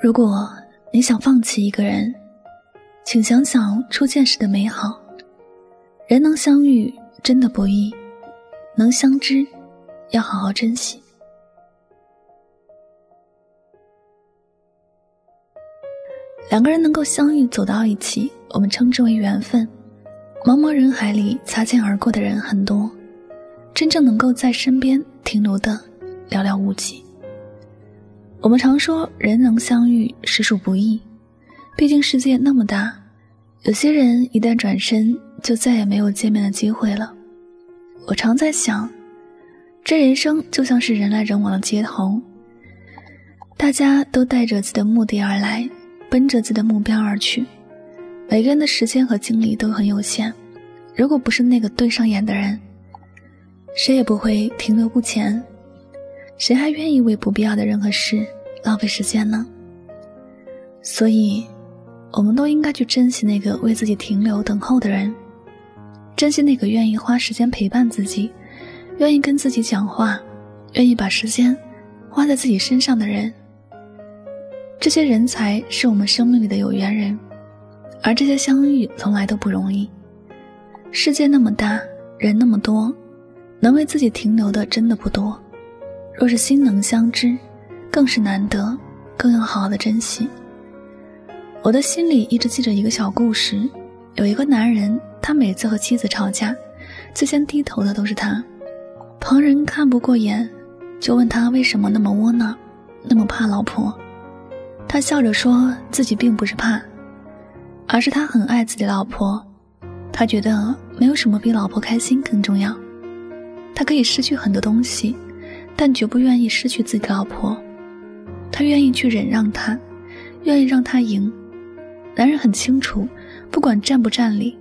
如果你想放弃一个人，请想想初见时的美好。人能相遇真的不易，能相知要好好珍惜。两个人能够相遇走到一起，我们称之为缘分。茫茫人海里擦肩而过的人很多，真正能够在身边停留的寥寥无几。我们常说人能相遇实属不易，毕竟世界那么大，有些人一旦转身就再也没有见面的机会了。我常在想，这人生就像是人来人往的街头，大家都带着自己的目的而来，奔着自己的目标而去，每个人的时间和精力都很有限。如果不是那个对上眼的人，谁也不会停留不前。谁还愿意为不必要的人和事浪费时间呢？所以，我们都应该去珍惜那个为自己停留等候的人，珍惜那个愿意花时间陪伴自己、愿意跟自己讲话、愿意把时间花在自己身上的人。这些人才是我们生命里的有缘人，而这些相遇从来都不容易。世界那么大，人那么多，能为自己停留的真的不多。若是心能相知，更是难得，更要好好的珍惜。我的心里一直记着一个小故事：有一个男人，他每次和妻子吵架，最先低头的都是他。旁人看不过眼，就问他为什么那么窝囊，那么怕老婆。他笑着说自己并不是怕，而是他很爱自己老婆，他觉得没有什么比老婆开心更重要。他可以失去很多东西。但绝不愿意失去自己的老婆，他愿意去忍让她，愿意让她赢。男人很清楚，不管占不占理，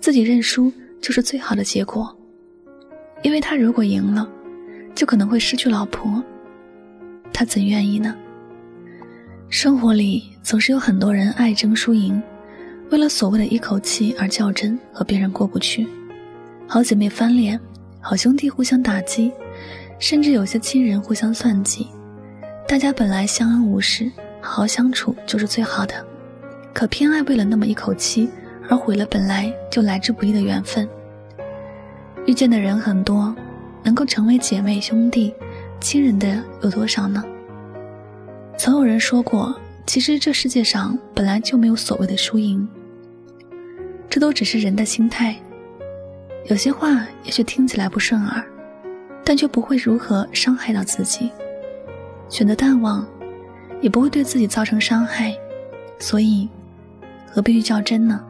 自己认输就是最好的结果。因为他如果赢了，就可能会失去老婆，他怎愿意呢？生活里总是有很多人爱争输赢，为了所谓的一口气而较真，和别人过不去。好姐妹翻脸，好兄弟互相打击。甚至有些亲人互相算计，大家本来相安无事，好好相处就是最好的，可偏爱为了那么一口气而毁了本来就来之不易的缘分。遇见的人很多，能够成为姐妹兄弟、亲人的有多少呢？曾有人说过，其实这世界上本来就没有所谓的输赢，这都只是人的心态。有些话也许听起来不顺耳。但却不会如何伤害到自己，选择淡忘，也不会对自己造成伤害，所以何必去较真呢？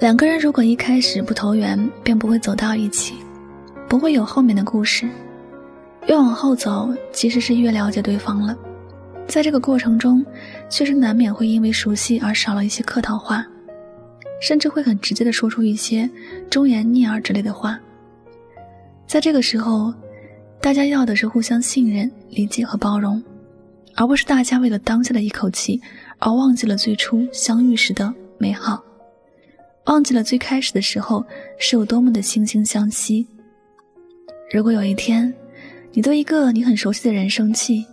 两个人如果一开始不投缘，便不会走到一起，不会有后面的故事。越往后走，其实是越了解对方了。在这个过程中，确实难免会因为熟悉而少了一些客套话，甚至会很直接的说出一些忠言逆耳之类的话。在这个时候，大家要的是互相信任、理解和包容，而不是大家为了当下的一口气而忘记了最初相遇时的美好，忘记了最开始的时候是有多么的惺惺相惜。如果有一天，你对一个你很熟悉的人生气，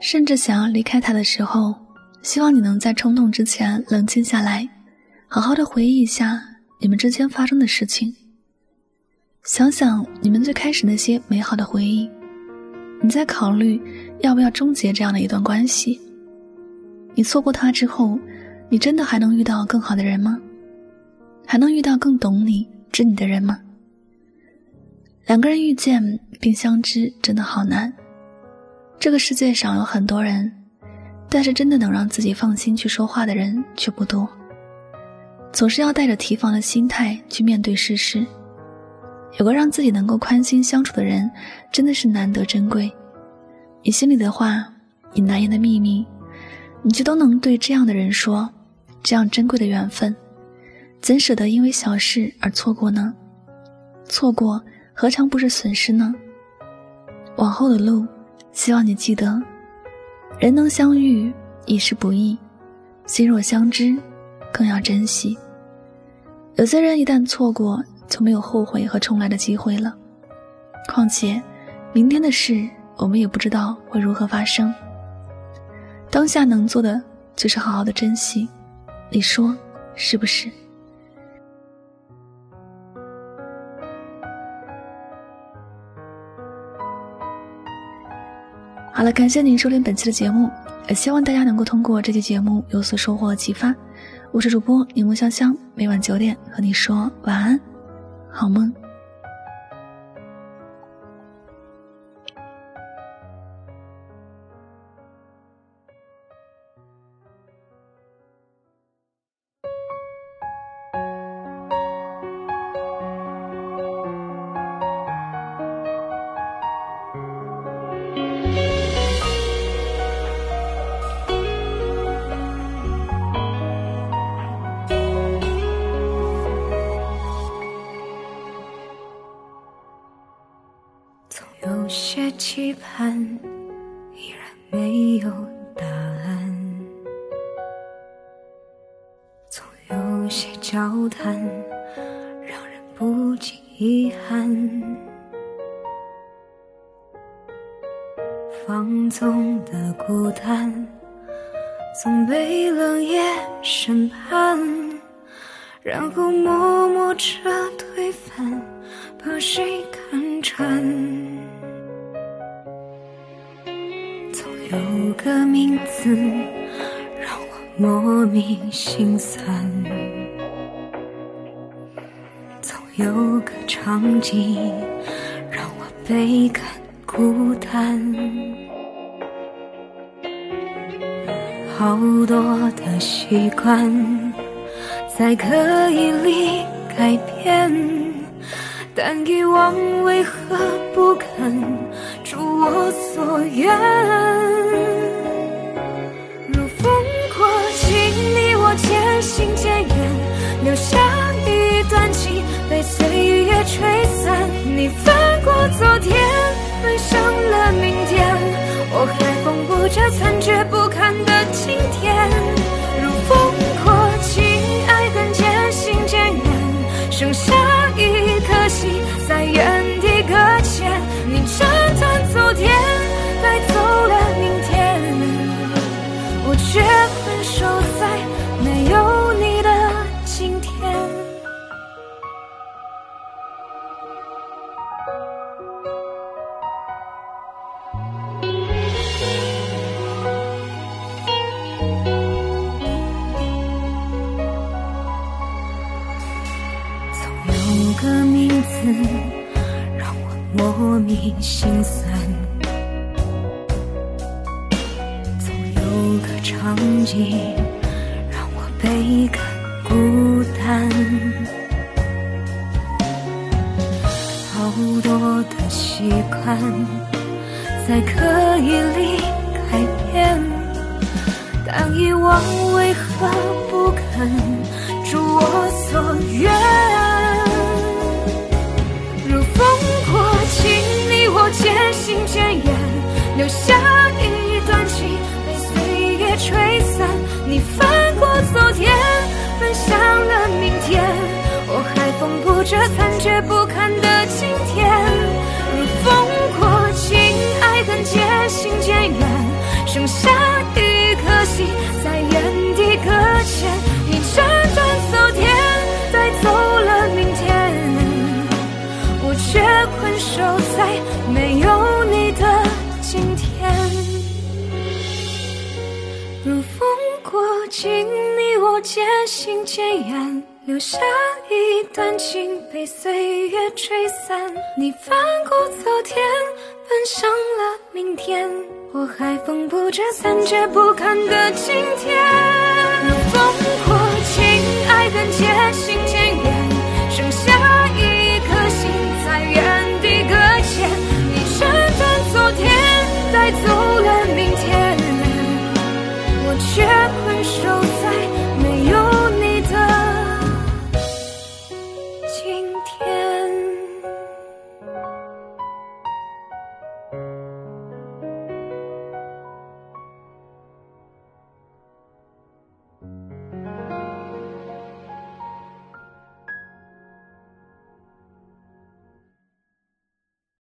甚至想要离开他的时候，希望你能在冲动之前冷静下来，好好的回忆一下你们之间发生的事情。想想你们最开始那些美好的回忆，你在考虑要不要终结这样的一段关系？你错过他之后，你真的还能遇到更好的人吗？还能遇到更懂你、知你的人吗？两个人遇见并相知，真的好难。这个世界上有很多人，但是真的能让自己放心去说话的人却不多。总是要带着提防的心态去面对世事。有个让自己能够宽心相处的人，真的是难得珍贵。你心里的话，你难言的秘密，你却都能对这样的人说。这样珍贵的缘分，怎舍得因为小事而错过呢？错过何尝不是损失呢？往后的路，希望你记得，人能相遇已是不易，心若相知，更要珍惜。有些人一旦错过。就没有后悔和重来的机会了。况且，明天的事我们也不知道会如何发生。当下能做的就是好好的珍惜，你说是不是？好了，感谢您收听本期的节目，也希望大家能够通过这期节目有所收获启发。我是主播柠檬香香，每晚九点和你说晚安，好梦。些期盼，依然没有答案；总有些交谈，让人不禁遗憾。放纵的孤单，总被冷眼审判，然后默默着推翻，把谁看穿？总有个名字让我莫名心酸，总有个场景让我倍感孤单。好多的习惯在刻意里改变，但遗忘为何不肯如我所愿？如风过境，你我渐行渐远，留下一段情被岁月吹散。你翻过昨天，奔向了明天，我还缝补着残缺不堪的今天。你心酸，总有个场景让我。倍感孤单，好多的习惯在刻意里改变，但遗忘为何不肯如我所愿？渐远，留下一段情被岁月吹散。你翻过。昨天，奔向了明天，我还缝补着残缺不堪的今天。如风过境，爱恨渐行渐远，剩下一颗心在原地搁浅。你斩断昨天，带走了明天，我却困守在如风过境。你我渐行渐远，留下一段情被岁月吹散。你翻过昨天，奔向了明天，我还缝补着残缺不堪的今天。